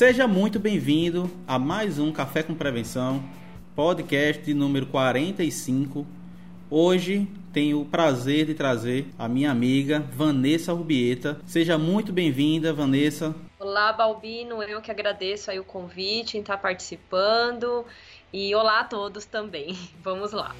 Seja muito bem-vindo a mais um Café com Prevenção, podcast número 45. Hoje tenho o prazer de trazer a minha amiga Vanessa Rubieta. Seja muito bem-vinda, Vanessa. Olá, Balbino. Eu que agradeço aí o convite em estar participando. E olá a todos também. Vamos lá.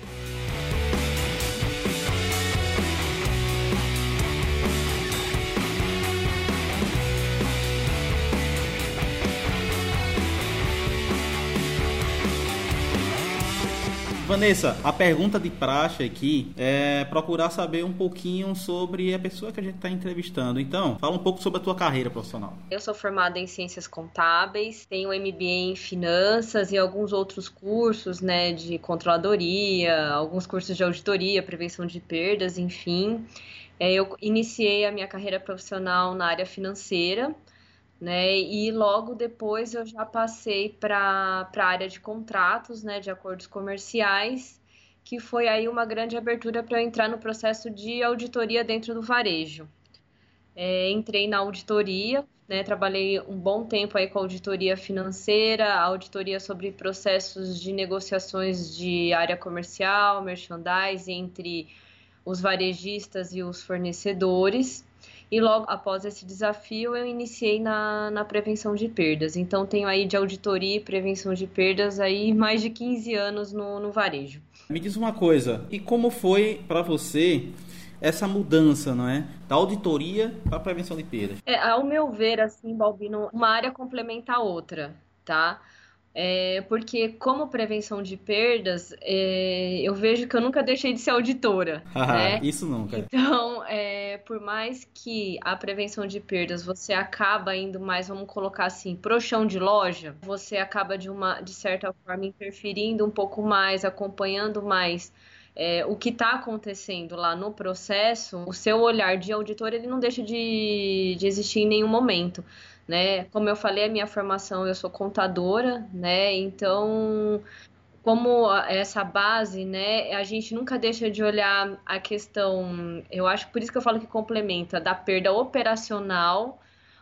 Vanessa, a pergunta de praxe aqui é procurar saber um pouquinho sobre a pessoa que a gente está entrevistando. Então, fala um pouco sobre a tua carreira profissional. Eu sou formada em ciências contábeis, tenho MBA em finanças e alguns outros cursos, né, de controladoria, alguns cursos de auditoria, prevenção de perdas, enfim. É, eu iniciei a minha carreira profissional na área financeira né? E logo depois eu já passei para a área de contratos, né, de acordos comerciais, que foi aí uma grande abertura para eu entrar no processo de auditoria dentro do varejo. É, entrei na auditoria, né, trabalhei um bom tempo aí com auditoria financeira, auditoria sobre processos de negociações de área comercial, merchandising entre os varejistas e os fornecedores. E logo após esse desafio, eu iniciei na, na prevenção de perdas. Então, tenho aí de auditoria e prevenção de perdas aí mais de 15 anos no, no varejo. Me diz uma coisa, e como foi para você essa mudança, não é? Da auditoria para a prevenção de perdas? É, ao meu ver, assim, Balbino, uma área complementa a outra, tá? É, porque como prevenção de perdas, é, eu vejo que eu nunca deixei de ser auditora. né? Isso nunca. Então, é, por mais que a prevenção de perdas você acaba indo mais, vamos colocar assim, pro chão de loja, você acaba de uma, de certa forma, interferindo um pouco mais, acompanhando mais é, o que está acontecendo lá no processo, o seu olhar de auditor ele não deixa de, de existir em nenhum momento né? Como eu falei, a minha formação, eu sou contadora, né? Então, como essa base, né, a gente nunca deixa de olhar a questão, eu acho por isso que eu falo que complementa, da perda operacional,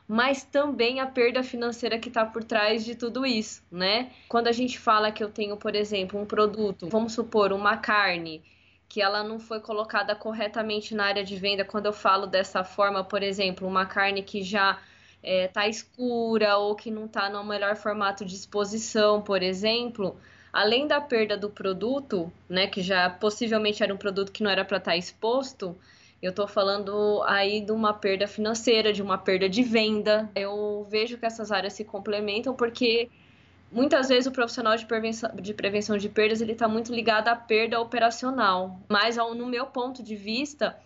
mas também a perda financeira que está por trás de tudo isso, né? Quando a gente fala que eu tenho, por exemplo, um produto, vamos supor, uma carne, que ela não foi colocada corretamente na área de venda, quando eu falo dessa forma, por exemplo, uma carne que já é, tá escura ou que não tá no melhor formato de exposição, por exemplo, além da perda do produto, né, que já possivelmente era um produto que não era para estar tá exposto, eu estou falando aí de uma perda financeira, de uma perda de venda. Eu vejo que essas áreas se complementam porque muitas vezes o profissional de prevenção de, prevenção de perdas ele está muito ligado à perda operacional. Mas no meu ponto de vista,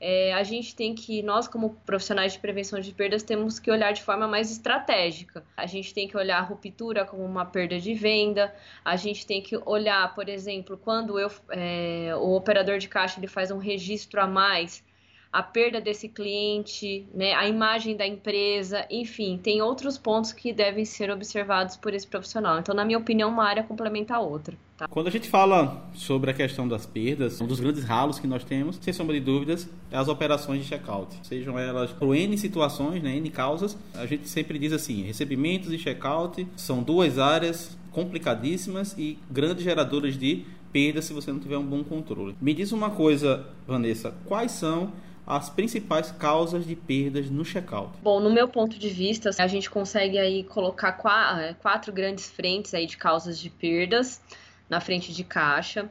é, a gente tem que, nós como profissionais de prevenção de perdas, temos que olhar de forma mais estratégica. A gente tem que olhar a ruptura como uma perda de venda, a gente tem que olhar, por exemplo, quando eu, é, o operador de caixa ele faz um registro a mais, a perda desse cliente, né, a imagem da empresa, enfim, tem outros pontos que devem ser observados por esse profissional. Então, na minha opinião, uma área complementa a outra. Tá? Quando a gente fala sobre a questão das perdas, um dos grandes ralos que nós temos, sem sombra de dúvidas, é as operações de checkout. Sejam elas por N situações, né, N causas, a gente sempre diz assim, recebimentos e checkout são duas áreas complicadíssimas e grandes geradoras de perdas se você não tiver um bom controle. Me diz uma coisa, Vanessa, quais são as principais causas de perdas no checkout? Bom, no meu ponto de vista, a gente consegue aí colocar quatro, quatro grandes frentes aí de causas de perdas na frente de caixa.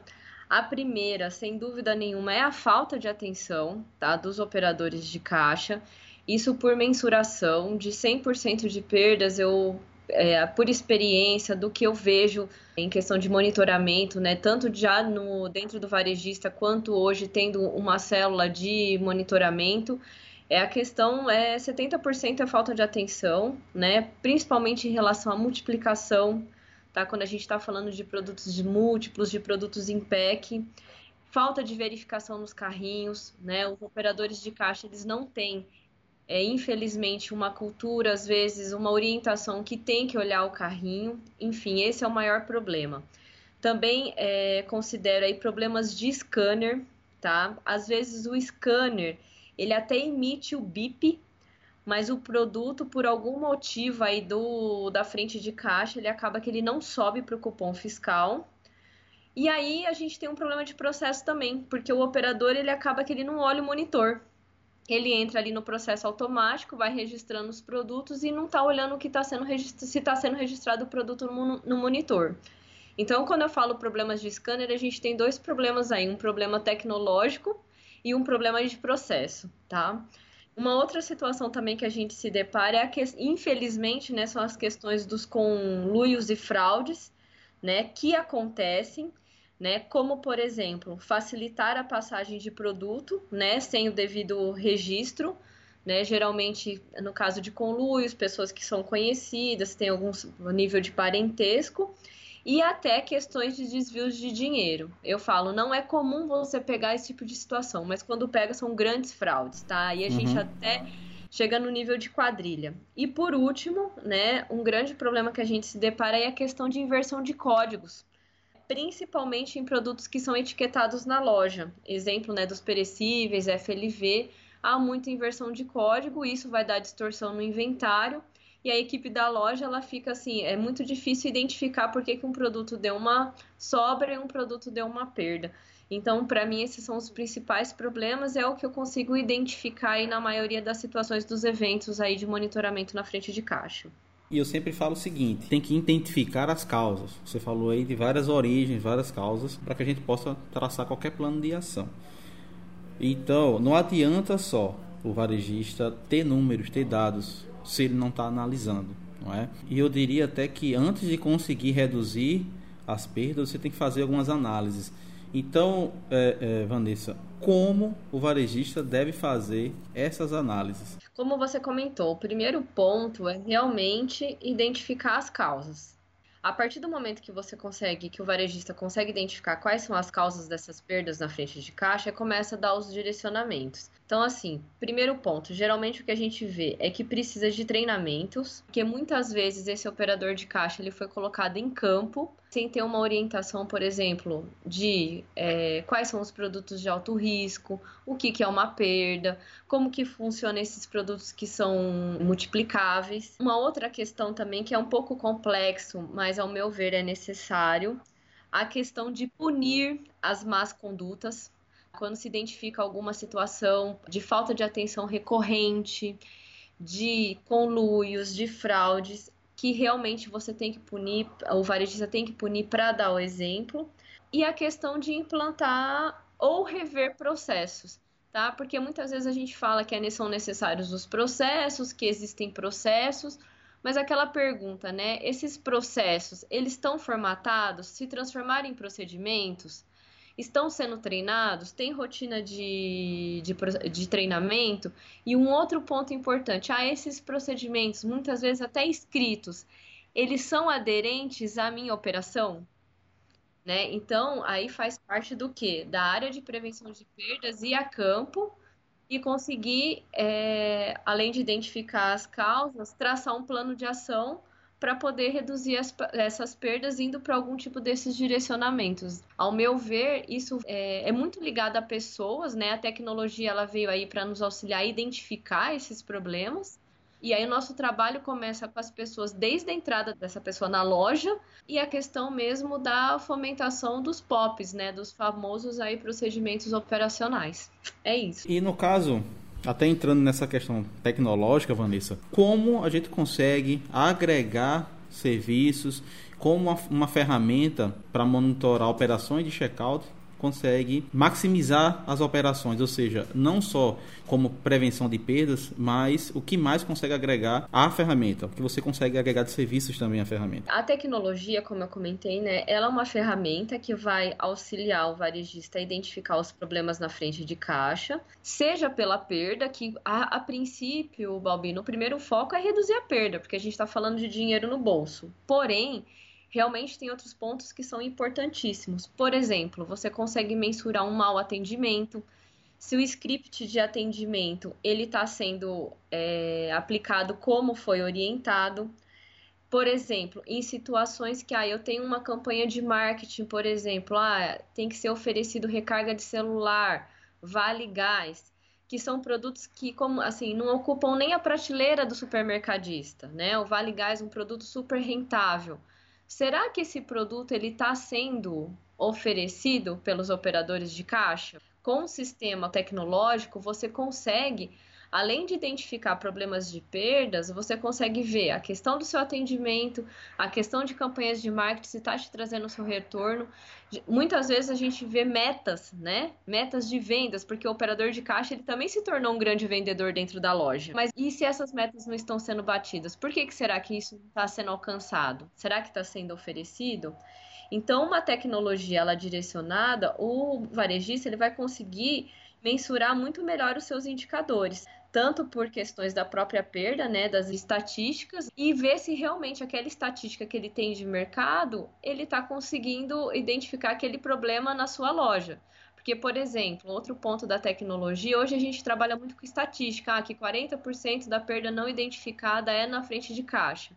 A primeira, sem dúvida nenhuma, é a falta de atenção tá, dos operadores de caixa. Isso por mensuração de 100% de perdas, eu é, por experiência do que eu vejo em questão de monitoramento, né, tanto já no dentro do varejista quanto hoje tendo uma célula de monitoramento, é a questão é 70% é falta de atenção, né, principalmente em relação à multiplicação, tá? Quando a gente está falando de produtos múltiplos, de produtos em pack, falta de verificação nos carrinhos, né? Os operadores de caixa eles não têm é, infelizmente, uma cultura, às vezes, uma orientação que tem que olhar o carrinho. Enfim, esse é o maior problema. Também é, considero aí problemas de scanner, tá? Às vezes o scanner, ele até emite o bip, mas o produto, por algum motivo aí do da frente de caixa, ele acaba que ele não sobe para o cupom fiscal. E aí a gente tem um problema de processo também, porque o operador ele acaba que ele não olha o monitor. Ele entra ali no processo automático, vai registrando os produtos e não está olhando o que está sendo se está sendo registrado o produto no, no monitor. Então, quando eu falo problemas de scanner, a gente tem dois problemas aí, um problema tecnológico e um problema de processo, tá? Uma outra situação também que a gente se depara é que, infelizmente, né, são as questões dos conluios e fraudes, né, que acontecem, né, como por exemplo, facilitar a passagem de produto, né, sem o devido registro, né, geralmente no caso de conluios, pessoas que são conhecidas, têm algum nível de parentesco, e até questões de desvios de dinheiro. Eu falo, não é comum você pegar esse tipo de situação, mas quando pega são grandes fraudes, tá? Aí a uhum. gente até chega no nível de quadrilha. E por último, né, um grande problema que a gente se depara é a questão de inversão de códigos, principalmente em produtos que são etiquetados na loja. Exemplo, né, dos perecíveis, FLV, há muita inversão de código, isso vai dar distorção no inventário e a equipe da loja ela fica assim, é muito difícil identificar por que, que um produto deu uma sobra e um produto deu uma perda. Então, para mim, esses são os principais problemas, é o que eu consigo identificar aí na maioria das situações dos eventos aí de monitoramento na frente de caixa. E eu sempre falo o seguinte: tem que identificar as causas. Você falou aí de várias origens, várias causas, para que a gente possa traçar qualquer plano de ação. Então, não adianta só o varejista ter números, ter dados se ele não está analisando, não é? E eu diria até que antes de conseguir reduzir as perdas, você tem que fazer algumas análises. Então, é, é, Vanessa, como o varejista deve fazer essas análises? Como você comentou, o primeiro ponto é realmente identificar as causas. A partir do momento que você consegue, que o varejista consegue identificar quais são as causas dessas perdas na frente de caixa, começa a dar os direcionamentos. Então, assim, primeiro ponto, geralmente o que a gente vê é que precisa de treinamentos, porque muitas vezes esse operador de caixa ele foi colocado em campo sem ter uma orientação, por exemplo, de é, quais são os produtos de alto risco, o que, que é uma perda, como que funciona esses produtos que são multiplicáveis. Uma outra questão também que é um pouco complexo, mas ao meu ver é necessário, a questão de punir as más condutas quando se identifica alguma situação de falta de atenção recorrente, de conluios, de fraudes, que realmente você tem que punir, o varejista tem que punir para dar o exemplo, e a questão de implantar ou rever processos. Tá? Porque muitas vezes a gente fala que são necessários os processos, que existem processos, mas aquela pergunta, né? Esses processos, eles estão formatados? Se transformarem em procedimentos? Estão sendo treinados, tem rotina de, de, de, treinamento. E um outro ponto importante, ah, esses procedimentos, muitas vezes até escritos, eles são aderentes à minha operação? Né? Então, aí faz parte do que? Da área de prevenção de perdas e a campo e conseguir, é, além de identificar as causas, traçar um plano de ação para poder reduzir as, essas perdas indo para algum tipo desses direcionamentos. Ao meu ver, isso é, é, muito ligado a pessoas, né? A tecnologia ela veio aí para nos auxiliar a identificar esses problemas. E aí o nosso trabalho começa com as pessoas desde a entrada dessa pessoa na loja e a questão mesmo da fomentação dos POPs, né, dos famosos aí procedimentos operacionais. É isso. E no caso, até entrando nessa questão tecnológica, Vanessa, como a gente consegue agregar serviços como uma, uma ferramenta para monitorar operações de checkout consegue maximizar as operações, ou seja, não só como prevenção de perdas, mas o que mais consegue agregar à ferramenta, o que você consegue agregar de serviços também à ferramenta. A tecnologia, como eu comentei, né, ela é uma ferramenta que vai auxiliar o varejista a identificar os problemas na frente de caixa, seja pela perda, que a, a princípio, Balbino, o primeiro foco é reduzir a perda, porque a gente está falando de dinheiro no bolso. Porém, realmente tem outros pontos que são importantíssimos. Por exemplo, você consegue mensurar um mau atendimento, se o script de atendimento ele está sendo é, aplicado como foi orientado. Por exemplo, em situações que ah, eu tenho uma campanha de marketing, por exemplo, ah, tem que ser oferecido recarga de celular, vale gás. que são produtos que, como assim, não ocupam nem a prateleira do supermercadista, né? O Vale Gás é um produto super rentável. Será que esse produto ele está sendo oferecido pelos operadores de caixa? Com o sistema tecnológico, você consegue além de identificar problemas de perdas, você consegue ver a questão do seu atendimento, a questão de campanhas de marketing, se está te trazendo o seu retorno. Muitas vezes a gente vê metas, né? Metas de vendas, porque o operador de caixa ele também se tornou um grande vendedor dentro da loja. Mas e se essas metas não estão sendo batidas? Por que, que será que isso está sendo alcançado? Será que está sendo oferecido? Então, uma tecnologia ela direcionada, o varejista ele vai conseguir mensurar muito melhor os seus indicadores tanto por questões da própria perda, né, das estatísticas, e ver se realmente aquela estatística que ele tem de mercado, ele está conseguindo identificar aquele problema na sua loja. Porque, por exemplo, outro ponto da tecnologia, hoje a gente trabalha muito com estatística, ah, que 40% da perda não identificada é na frente de caixa.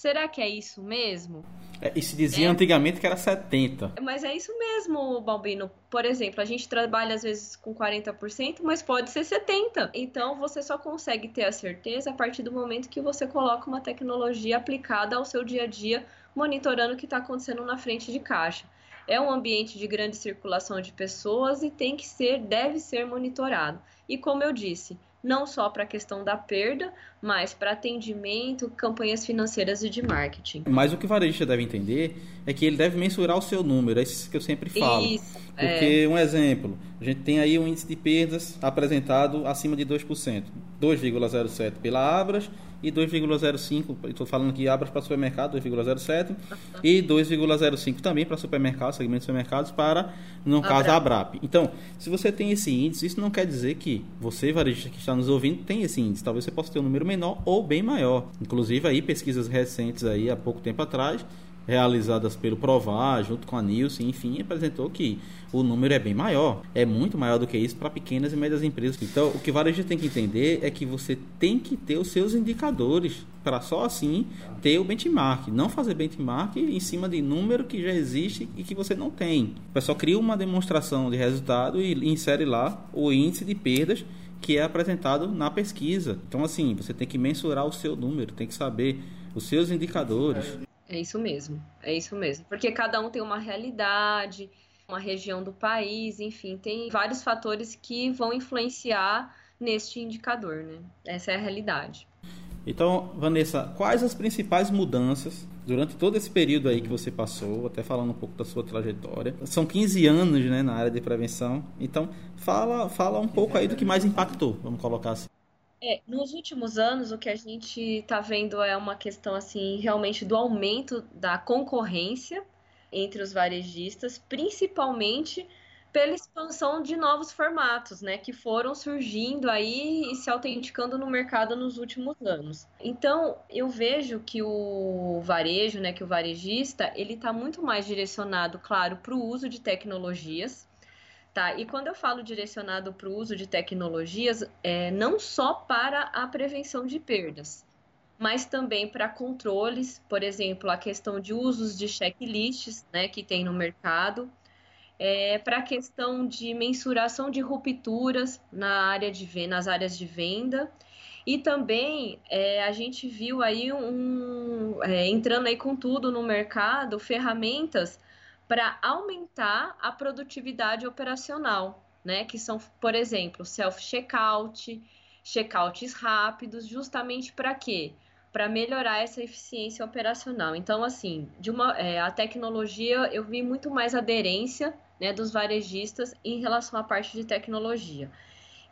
Será que é isso mesmo? É, e se dizia é. antigamente que era 70. Mas é isso mesmo, Balbino. Por exemplo, a gente trabalha às vezes com 40%, mas pode ser 70%. Então você só consegue ter a certeza a partir do momento que você coloca uma tecnologia aplicada ao seu dia a dia, monitorando o que está acontecendo na frente de caixa. É um ambiente de grande circulação de pessoas e tem que ser, deve ser monitorado. E como eu disse, não só para a questão da perda, mas para atendimento, campanhas financeiras e de marketing. Mas o que o varejista deve entender é que ele deve mensurar o seu número, é isso que eu sempre falo. Isso, Porque, é. um exemplo, a gente tem aí um índice de perdas apresentado acima de 2%, 2,07 pela Abras e 2,05, estou falando aqui Abras para supermercado, 2,07 e 2,05 também para supermercados, segmento de supermercados para, no Abrap. caso, a Abrap. Então, se você tem esse índice, isso não quer dizer que você, varejista que está nos ouvindo, tem esse índice. Talvez você possa ter um número menor ou bem maior. Inclusive, aí, pesquisas recentes aí, há pouco tempo atrás, realizadas pelo Provar, junto com a Nielsen, enfim, apresentou que o número é bem maior. É muito maior do que isso para pequenas e médias empresas. Então, o que o varejo tem que entender é que você tem que ter os seus indicadores para só assim ter o benchmark. Não fazer benchmark em cima de número que já existe e que você não tem. O pessoal cria uma demonstração de resultado e insere lá o índice de perdas que é apresentado na pesquisa. Então, assim, você tem que mensurar o seu número, tem que saber os seus indicadores. É isso mesmo, é isso mesmo. Porque cada um tem uma realidade, uma região do país, enfim, tem vários fatores que vão influenciar neste indicador, né? Essa é a realidade. Então, Vanessa, quais as principais mudanças durante todo esse período aí que você passou, até falando um pouco da sua trajetória? São 15 anos, né, na área de prevenção. Então, fala, fala um pouco aí do que mais impactou, vamos colocar assim. É, nos últimos anos, o que a gente está vendo é uma questão assim, realmente do aumento da concorrência entre os varejistas, principalmente pela expansão de novos formatos, né, que foram surgindo aí e se autenticando no mercado nos últimos anos. Então, eu vejo que o varejo, né, que o varejista, ele está muito mais direcionado, claro, para o uso de tecnologias, Tá, e quando eu falo direcionado para o uso de tecnologias, é não só para a prevenção de perdas, mas também para controles, por exemplo, a questão de usos de checklists né, que tem no mercado, é, para a questão de mensuração de rupturas na área de, nas áreas de venda. E também é, a gente viu aí um é, entrando aí com tudo no mercado ferramentas para aumentar a produtividade operacional, né? Que são, por exemplo, self-checkout, checkouts rápidos, justamente para quê? Para melhorar essa eficiência operacional. Então, assim, de uma, é, a tecnologia, eu vi muito mais aderência né, dos varejistas em relação à parte de tecnologia.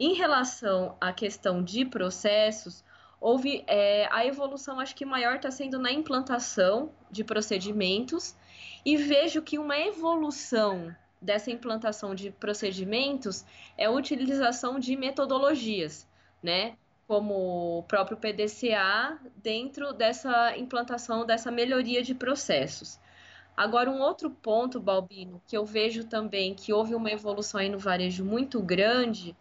Em relação à questão de processos, houve é, a evolução, acho que maior está sendo na implantação de procedimentos e vejo que uma evolução dessa implantação de procedimentos é a utilização de metodologias, né? Como o próprio PDCA dentro dessa implantação, dessa melhoria de processos. Agora, um outro ponto, Balbino, que eu vejo também que houve uma evolução aí no varejo muito grande,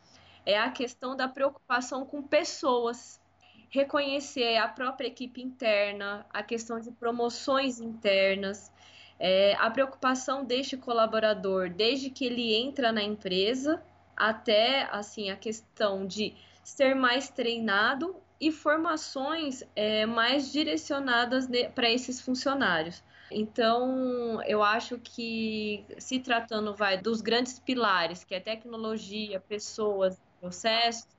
é a questão da preocupação com pessoas. Reconhecer a própria equipe interna, a questão de promoções internas, é, a preocupação deste colaborador, desde que ele entra na empresa, até assim a questão de ser mais treinado e formações é, mais direcionadas para esses funcionários. Então, eu acho que se tratando vai dos grandes pilares, que é tecnologia, pessoas, processos,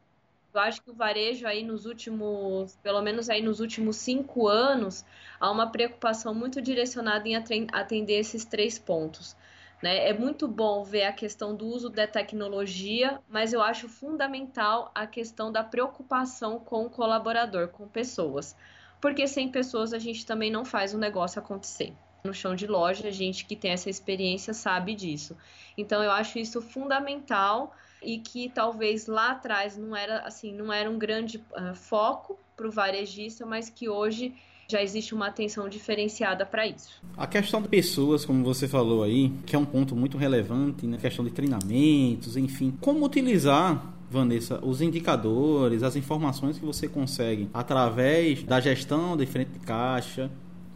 eu acho que o varejo aí nos últimos, pelo menos aí nos últimos cinco anos, há uma preocupação muito direcionada em atender esses três pontos. Né? É muito bom ver a questão do uso da tecnologia, mas eu acho fundamental a questão da preocupação com o colaborador, com pessoas. Porque sem pessoas a gente também não faz o negócio acontecer. No chão de loja, a gente que tem essa experiência sabe disso. Então eu acho isso fundamental e que talvez lá atrás não era assim, não era um grande uh, foco para o varejista, mas que hoje já existe uma atenção diferenciada para isso. A questão de pessoas, como você falou aí, que é um ponto muito relevante, né? questão de treinamentos, enfim, como utilizar Vanessa, os indicadores, as informações que você consegue através da gestão de frente de caixa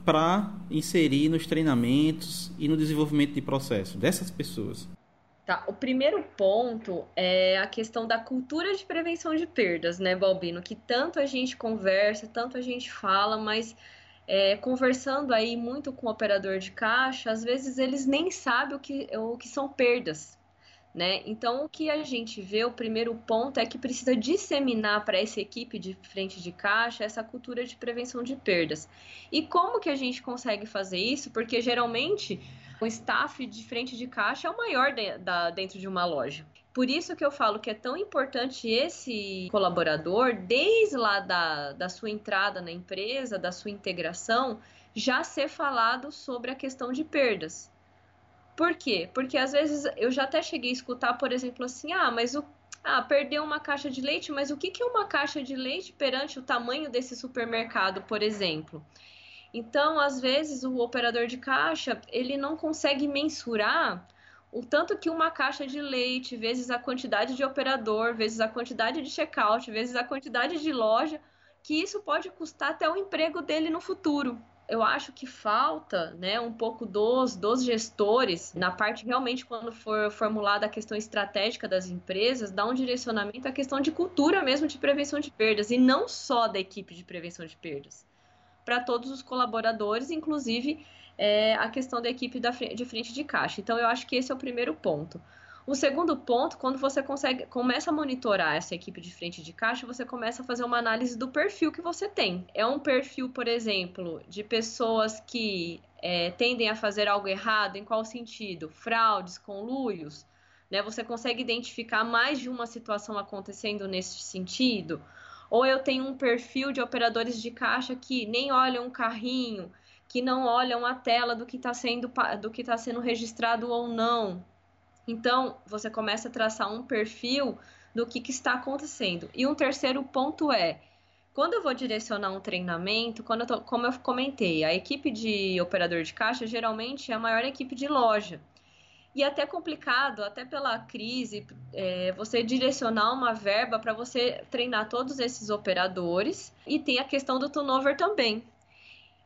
para inserir nos treinamentos e no desenvolvimento de processo dessas pessoas. Tá, o primeiro ponto é a questão da cultura de prevenção de perdas, né, Balbino? Que tanto a gente conversa, tanto a gente fala, mas é, conversando aí muito com o operador de caixa, às vezes eles nem sabem o que, o que são perdas, né? Então, o que a gente vê, o primeiro ponto é que precisa disseminar para essa equipe de frente de caixa essa cultura de prevenção de perdas. E como que a gente consegue fazer isso? Porque geralmente o staff de frente de caixa é o maior de, da, dentro de uma loja. Por isso que eu falo que é tão importante esse colaborador, desde lá da, da sua entrada na empresa, da sua integração, já ser falado sobre a questão de perdas. Por quê? Porque às vezes eu já até cheguei a escutar, por exemplo, assim: ah, mas o. Ah, perdeu uma caixa de leite, mas o que, que é uma caixa de leite perante o tamanho desse supermercado, por exemplo? Então, às vezes, o operador de caixa ele não consegue mensurar o tanto que uma caixa de leite, vezes a quantidade de operador, vezes a quantidade de checkout, vezes a quantidade de loja, que isso pode custar até o emprego dele no futuro. Eu acho que falta, né, um pouco dos, dos gestores, na parte realmente quando for formulada a questão estratégica das empresas, dar um direcionamento à questão de cultura mesmo de prevenção de perdas, e não só da equipe de prevenção de perdas para todos os colaboradores, inclusive é, a questão da equipe da, de frente de caixa. Então, eu acho que esse é o primeiro ponto. O segundo ponto, quando você consegue, começa a monitorar essa equipe de frente de caixa, você começa a fazer uma análise do perfil que você tem. É um perfil, por exemplo, de pessoas que é, tendem a fazer algo errado, em qual sentido? Fraudes, conluios? Né? Você consegue identificar mais de uma situação acontecendo nesse sentido? Ou eu tenho um perfil de operadores de caixa que nem olham o carrinho, que não olham a tela do que está sendo, do que tá sendo registrado ou não. Então, você começa a traçar um perfil do que, que está acontecendo. E um terceiro ponto é, quando eu vou direcionar um treinamento, quando eu tô, como eu comentei, a equipe de operador de caixa geralmente é a maior equipe de loja. E é até complicado, até pela crise, é, você direcionar uma verba para você treinar todos esses operadores e tem a questão do turnover também.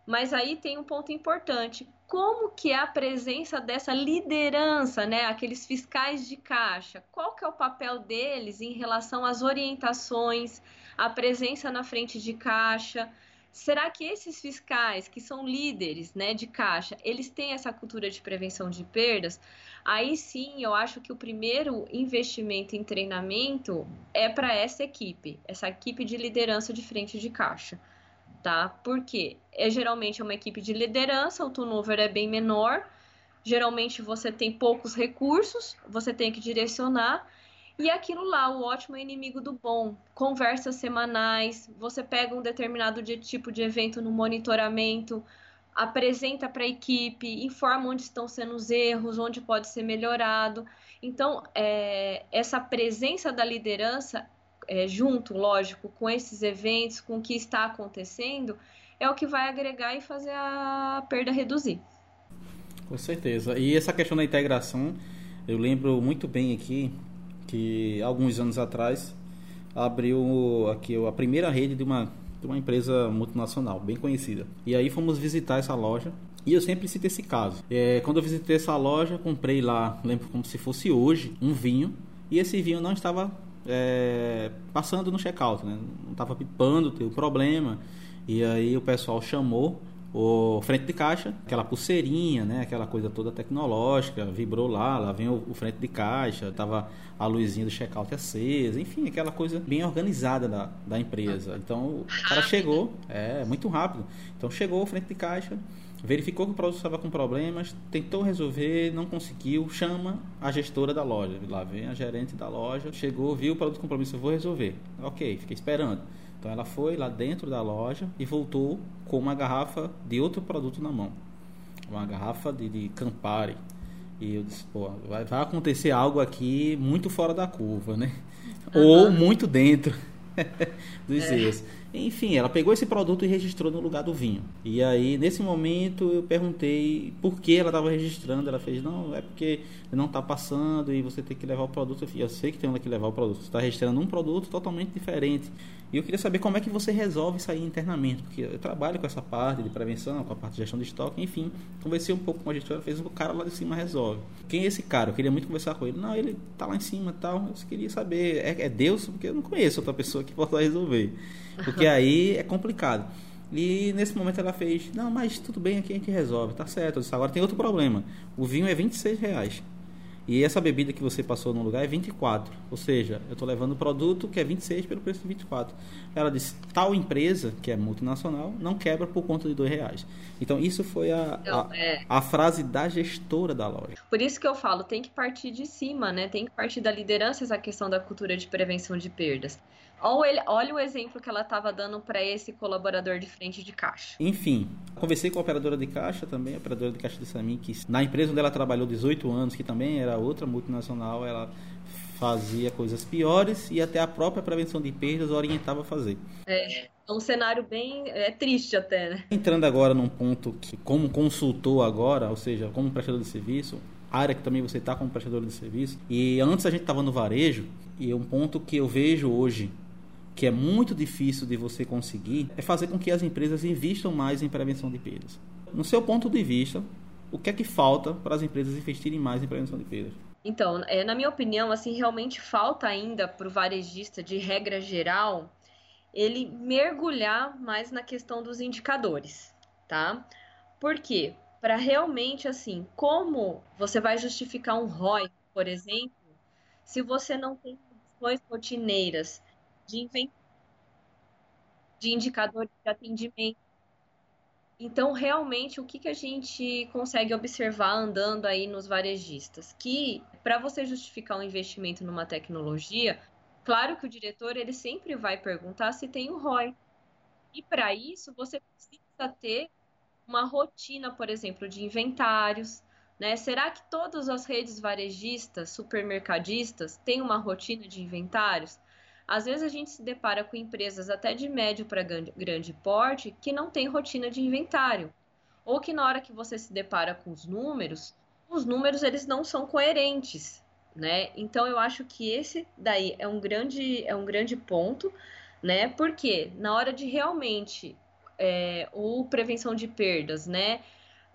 Mas aí tem um ponto importante. Como que é a presença dessa liderança, né? Aqueles fiscais de caixa. Qual que é o papel deles em relação às orientações, a presença na frente de caixa? Será que esses fiscais, que são líderes né, de caixa, eles têm essa cultura de prevenção de perdas? Aí sim, eu acho que o primeiro investimento em treinamento é para essa equipe, essa equipe de liderança de frente de caixa, tá? Porque é geralmente uma equipe de liderança, o turnover é bem menor, geralmente você tem poucos recursos, você tem que direcionar e aquilo lá, o ótimo é inimigo do bom. Conversas semanais, você pega um determinado tipo de evento no monitoramento, apresenta para a equipe, informa onde estão sendo os erros, onde pode ser melhorado. Então, é, essa presença da liderança, é, junto, lógico, com esses eventos, com o que está acontecendo, é o que vai agregar e fazer a perda reduzir. Com certeza. E essa questão da integração, eu lembro muito bem aqui que alguns anos atrás abriu aqui a primeira rede de uma de uma empresa multinacional bem conhecida. E aí fomos visitar essa loja e eu sempre cito esse caso. É, quando eu visitei essa loja, comprei lá, lembro como se fosse hoje, um vinho e esse vinho não estava é, passando no check-out, né? não estava pipando, teve problema. E aí o pessoal chamou o frente de caixa, aquela pulseirinha, né, aquela coisa toda tecnológica, vibrou lá, lá vem o, o frente de caixa, tava a luzinha do check-out acesa, enfim, aquela coisa bem organizada da, da empresa. Então o cara chegou, é muito rápido. Então chegou o frente de caixa, verificou que o produto estava com problemas, tentou resolver, não conseguiu, chama a gestora da loja. Lá vem a gerente da loja, chegou, viu o produto com eu vou resolver. Ok, fiquei esperando. Então ela foi lá dentro da loja e voltou com uma garrafa de outro produto na mão. Uma garrafa de, de Campari. E eu disse, pô, vai, vai acontecer algo aqui muito fora da curva, né? Uhum. Ou muito dentro dos é. erros. Enfim, ela pegou esse produto e registrou no lugar do vinho. E aí, nesse momento, eu perguntei por que ela estava registrando. Ela fez, não, é porque não está passando e você tem que levar o produto. Eu, sei que tem que levar o produto. Você está registrando um produto totalmente diferente. E eu queria saber como é que você resolve isso aí internamente, porque eu trabalho com essa parte de prevenção, com a parte de gestão de estoque, enfim. Conversei um pouco com a gestora, fez o cara lá de cima resolve. Quem é esse cara? Eu queria muito conversar com ele. Não, ele tá lá em cima e tal. Eu queria saber, é, é Deus? Porque eu não conheço outra pessoa que possa resolver. Porque aí é complicado. E nesse momento ela fez, não, mas tudo bem, aqui a gente resolve, tá certo. Eu disse, agora tem outro problema. O vinho é 26 reais. E essa bebida que você passou no lugar é 24. Ou seja, eu estou levando o produto que é 26 pelo preço de 24. Ela disse, tal empresa, que é multinacional, não quebra por conta de dois reais. Então, isso foi a, então, a, é... a, frase da gestora da loja. Por isso que eu falo, tem que partir de cima, né? Tem que partir da liderança essa questão da cultura de prevenção de perdas. Olha, olha o exemplo que ela estava dando para esse colaborador de frente de caixa. Enfim, conversei com a operadora de caixa também, a operadora de caixa de Samin, que na empresa onde ela trabalhou 18 anos, que também era outra multinacional, ela fazia coisas piores e até a própria prevenção de perdas orientava a fazer. É, é um cenário bem é, triste até, né? Entrando agora num ponto que, como consultor agora, ou seja, como prestador de serviço, área que também você está como prestador de serviço, e antes a gente estava no varejo, e um ponto que eu vejo hoje que é muito difícil de você conseguir, é fazer com que as empresas investam mais em prevenção de perdas. No seu ponto de vista, o que é que falta para as empresas investirem mais em prevenção de perdas? Então, é, na minha opinião, assim, realmente falta ainda para o varejista, de regra geral, ele mergulhar mais na questão dos indicadores, tá? Por quê? Para realmente, assim, como você vai justificar um ROI, por exemplo, se você não tem ações rotineiras de, de indicadores de atendimento. Então, realmente, o que, que a gente consegue observar andando aí nos varejistas? Que para você justificar um investimento numa tecnologia, claro que o diretor ele sempre vai perguntar se tem o ROI. E para isso, você precisa ter uma rotina, por exemplo, de inventários. Né? Será que todas as redes varejistas, supermercadistas, têm uma rotina de inventários? Às vezes a gente se depara com empresas até de médio para grande porte que não tem rotina de inventário, ou que na hora que você se depara com os números, os números eles não são coerentes, né? Então eu acho que esse daí é um grande é um grande ponto, né? Porque na hora de realmente é, o prevenção de perdas, né?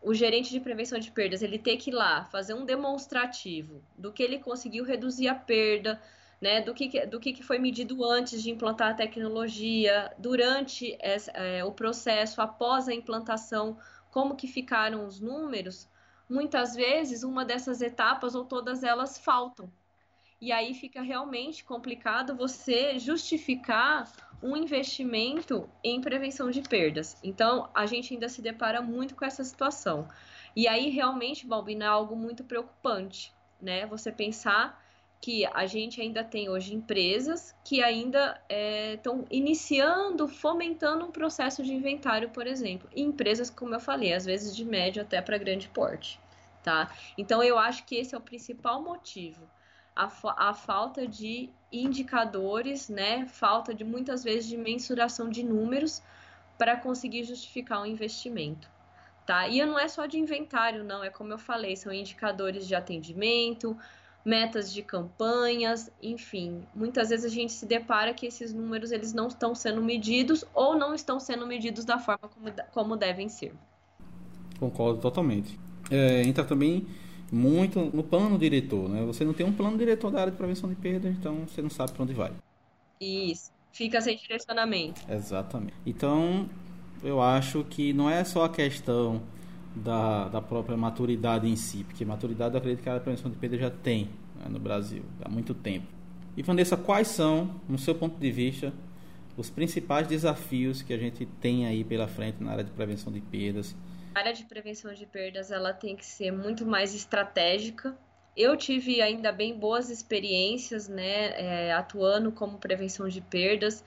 O gerente de prevenção de perdas ele ter que ir lá fazer um demonstrativo do que ele conseguiu reduzir a perda, né, do, que, do que foi medido antes de implantar a tecnologia, durante é, o processo, após a implantação, como que ficaram os números, muitas vezes uma dessas etapas ou todas elas faltam. E aí fica realmente complicado você justificar um investimento em prevenção de perdas. Então, a gente ainda se depara muito com essa situação. E aí, realmente, Balbina, é algo muito preocupante, né? Você pensar que a gente ainda tem hoje empresas que ainda estão é, iniciando, fomentando um processo de inventário, por exemplo. E empresas, como eu falei, às vezes de médio até para grande porte. Tá? Então eu acho que esse é o principal motivo. A, a falta de indicadores, né? Falta de muitas vezes de mensuração de números para conseguir justificar um investimento. Tá? E não é só de inventário, não, é como eu falei, são indicadores de atendimento, metas de campanhas, enfim, muitas vezes a gente se depara que esses números eles não estão sendo medidos ou não estão sendo medidos da forma como, como devem ser. Concordo totalmente. É, entra também muito no plano diretor, né? Você não tem um plano diretor da área de prevenção de perdas, então você não sabe para onde vai. Isso. Fica sem direcionamento. Exatamente. Então, eu acho que não é só a questão da, da própria maturidade em si, porque maturidade eu acredito que a prevenção de perda já tem né, no Brasil há muito tempo. E Vanessa, quais são, no seu ponto de vista, os principais desafios que a gente tem aí pela frente na área de prevenção de perdas? A área de prevenção de perdas ela tem que ser muito mais estratégica. Eu tive ainda bem boas experiências, né, é, atuando como prevenção de perdas,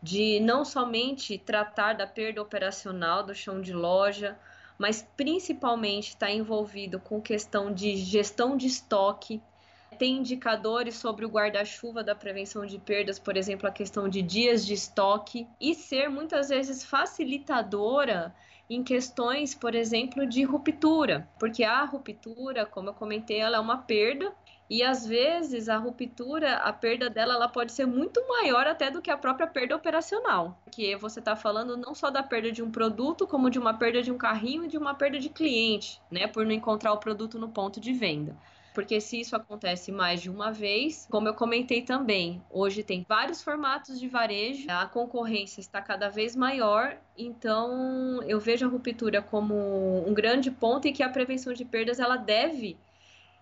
de não somente tratar da perda operacional do chão de loja, mas principalmente está envolvido com questão de gestão de estoque. Tem indicadores sobre o guarda-chuva da prevenção de perdas, por exemplo, a questão de dias de estoque, e ser muitas vezes facilitadora em questões, por exemplo, de ruptura, porque a ruptura, como eu comentei, ela é uma perda e às vezes a ruptura, a perda dela, ela pode ser muito maior até do que a própria perda operacional. Que você está falando não só da perda de um produto, como de uma perda de um carrinho e de uma perda de cliente, né? Por não encontrar o produto no ponto de venda. Porque se isso acontece mais de uma vez, como eu comentei também, hoje tem vários formatos de varejo, a concorrência está cada vez maior, então eu vejo a ruptura como um grande ponto e que a prevenção de perdas ela deve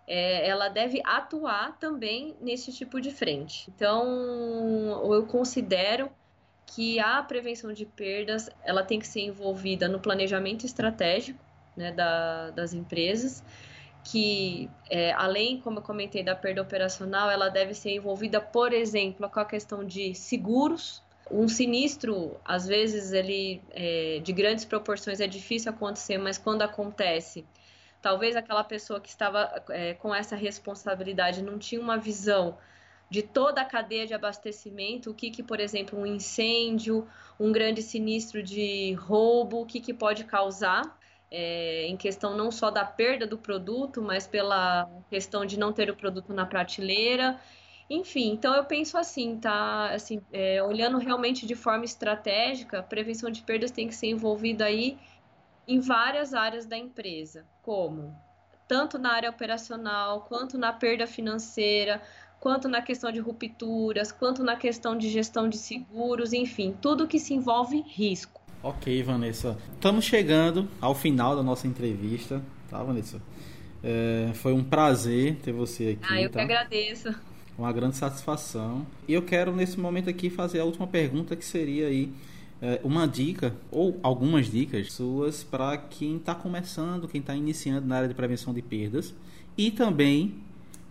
é, ela deve atuar também nesse tipo de frente. Então, eu considero que a prevenção de perdas ela tem que ser envolvida no planejamento estratégico né, da, das empresas, que é, além, como eu comentei, da perda operacional, ela deve ser envolvida, por exemplo, com a questão de seguros. Um sinistro, às vezes, ele é, de grandes proporções é difícil acontecer, mas quando acontece, talvez aquela pessoa que estava é, com essa responsabilidade não tinha uma visão de toda a cadeia de abastecimento, o que, que por exemplo, um incêndio, um grande sinistro de roubo, o que, que pode causar, é, em questão não só da perda do produto, mas pela questão de não ter o produto na prateleira. Enfim, então eu penso assim, tá? Assim, é, olhando realmente de forma estratégica, prevenção de perdas tem que ser envolvida aí em várias áreas da empresa, como tanto na área operacional, quanto na perda financeira, quanto na questão de rupturas, quanto na questão de gestão de seguros, enfim, tudo que se envolve risco. Ok, Vanessa. Estamos chegando ao final da nossa entrevista, tá, Vanessa? É, foi um prazer ter você aqui. Ah, eu tá? que agradeço. Uma grande satisfação. E eu quero, nesse momento aqui, fazer a última pergunta, que seria aí uma dica ou algumas dicas suas para quem está começando, quem está iniciando na área de prevenção de perdas e também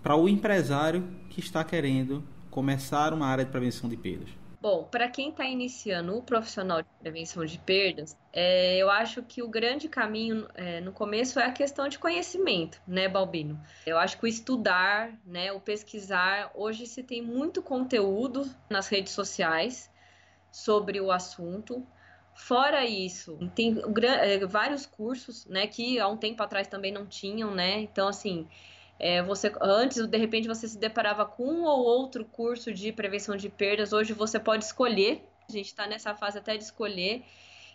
para o empresário que está querendo começar uma área de prevenção de perdas. Bom, para quem está iniciando o profissional de prevenção de perdas, é, eu acho que o grande caminho é, no começo é a questão de conhecimento, né, Balbino? Eu acho que o estudar, né, o pesquisar, hoje se tem muito conteúdo nas redes sociais, sobre o assunto. Fora isso, tem é, vários cursos, né, que há um tempo atrás também não tinham, né? Então, assim, é, você antes, de repente, você se deparava com um ou outro curso de prevenção de perdas. Hoje você pode escolher. A gente está nessa fase até de escolher.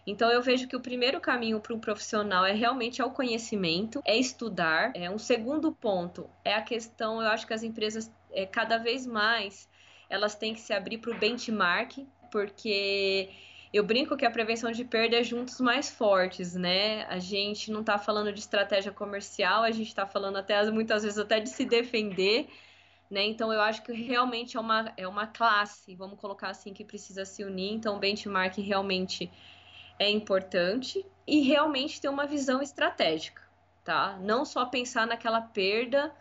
Então eu vejo que o primeiro caminho para um profissional é realmente é o conhecimento, é estudar. É um segundo ponto é a questão. Eu acho que as empresas é, cada vez mais elas têm que se abrir para o benchmark, porque eu brinco que a prevenção de perda é juntos mais fortes, né? A gente não está falando de estratégia comercial, a gente está falando até muitas vezes até de se defender, né? Então eu acho que realmente é uma, é uma classe, vamos colocar assim, que precisa se unir. Então o benchmark realmente é importante e realmente ter uma visão estratégica, tá? Não só pensar naquela perda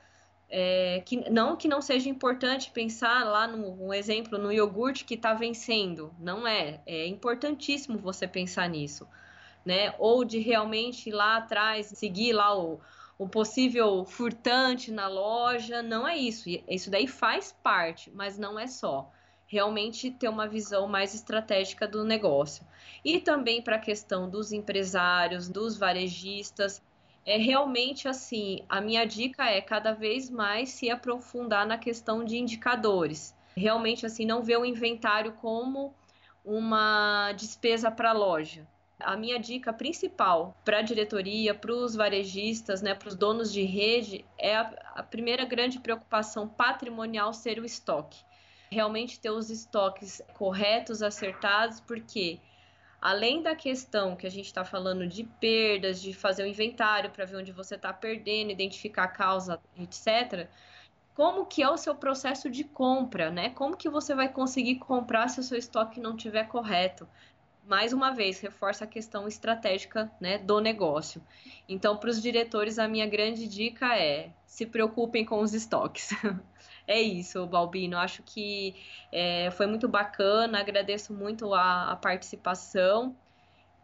é, que não que não seja importante pensar lá no um exemplo no iogurte que está vencendo, não é. É importantíssimo você pensar nisso, né? Ou de realmente lá atrás seguir lá o, o possível furtante na loja, não é isso. Isso daí faz parte, mas não é só. Realmente ter uma visão mais estratégica do negócio. E também para a questão dos empresários, dos varejistas, é realmente assim, a minha dica é cada vez mais se aprofundar na questão de indicadores. Realmente assim, não ver o inventário como uma despesa para a loja, A minha dica principal para a diretoria, para os varejistas, né, para os donos de rede, é a, a primeira grande preocupação patrimonial ser o estoque. Realmente ter os estoques corretos, acertados, porque além da questão que a gente está falando de perdas, de fazer o inventário para ver onde você está perdendo, identificar a causa, etc. Como que é o seu processo de compra, né? Como que você vai conseguir comprar se o seu estoque não estiver correto? mais uma vez, reforça a questão estratégica né, do negócio. Então, para os diretores, a minha grande dica é se preocupem com os estoques. é isso, Balbino. Acho que é, foi muito bacana, agradeço muito a, a participação.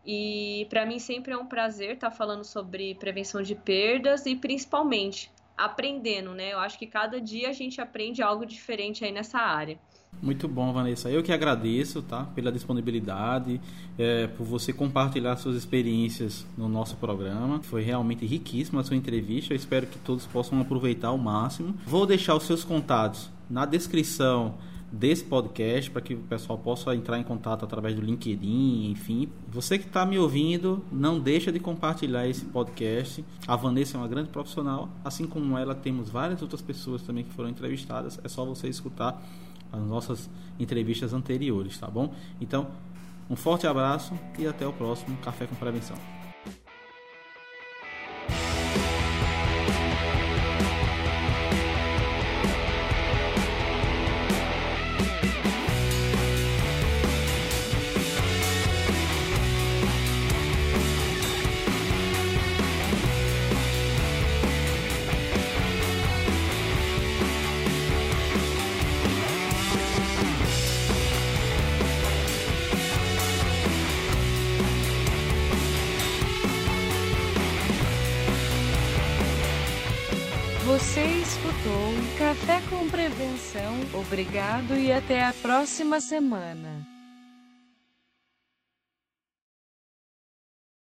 E para mim sempre é um prazer estar tá falando sobre prevenção de perdas e principalmente aprendendo, né? Eu acho que cada dia a gente aprende algo diferente aí nessa área. Muito bom, Vanessa. Eu que agradeço, tá? Pela disponibilidade, é, por você compartilhar suas experiências no nosso programa. Foi realmente riquíssima a sua entrevista. Eu espero que todos possam aproveitar ao máximo. Vou deixar os seus contatos na descrição desse podcast para que o pessoal possa entrar em contato através do LinkedIn, enfim. Você que está me ouvindo, não deixa de compartilhar esse podcast. A Vanessa é uma grande profissional, assim como ela, temos várias outras pessoas também que foram entrevistadas. É só você escutar as nossas entrevistas anteriores, tá bom? Então, um forte abraço e até o próximo Café com Prevenção. Obrigado e até a próxima semana.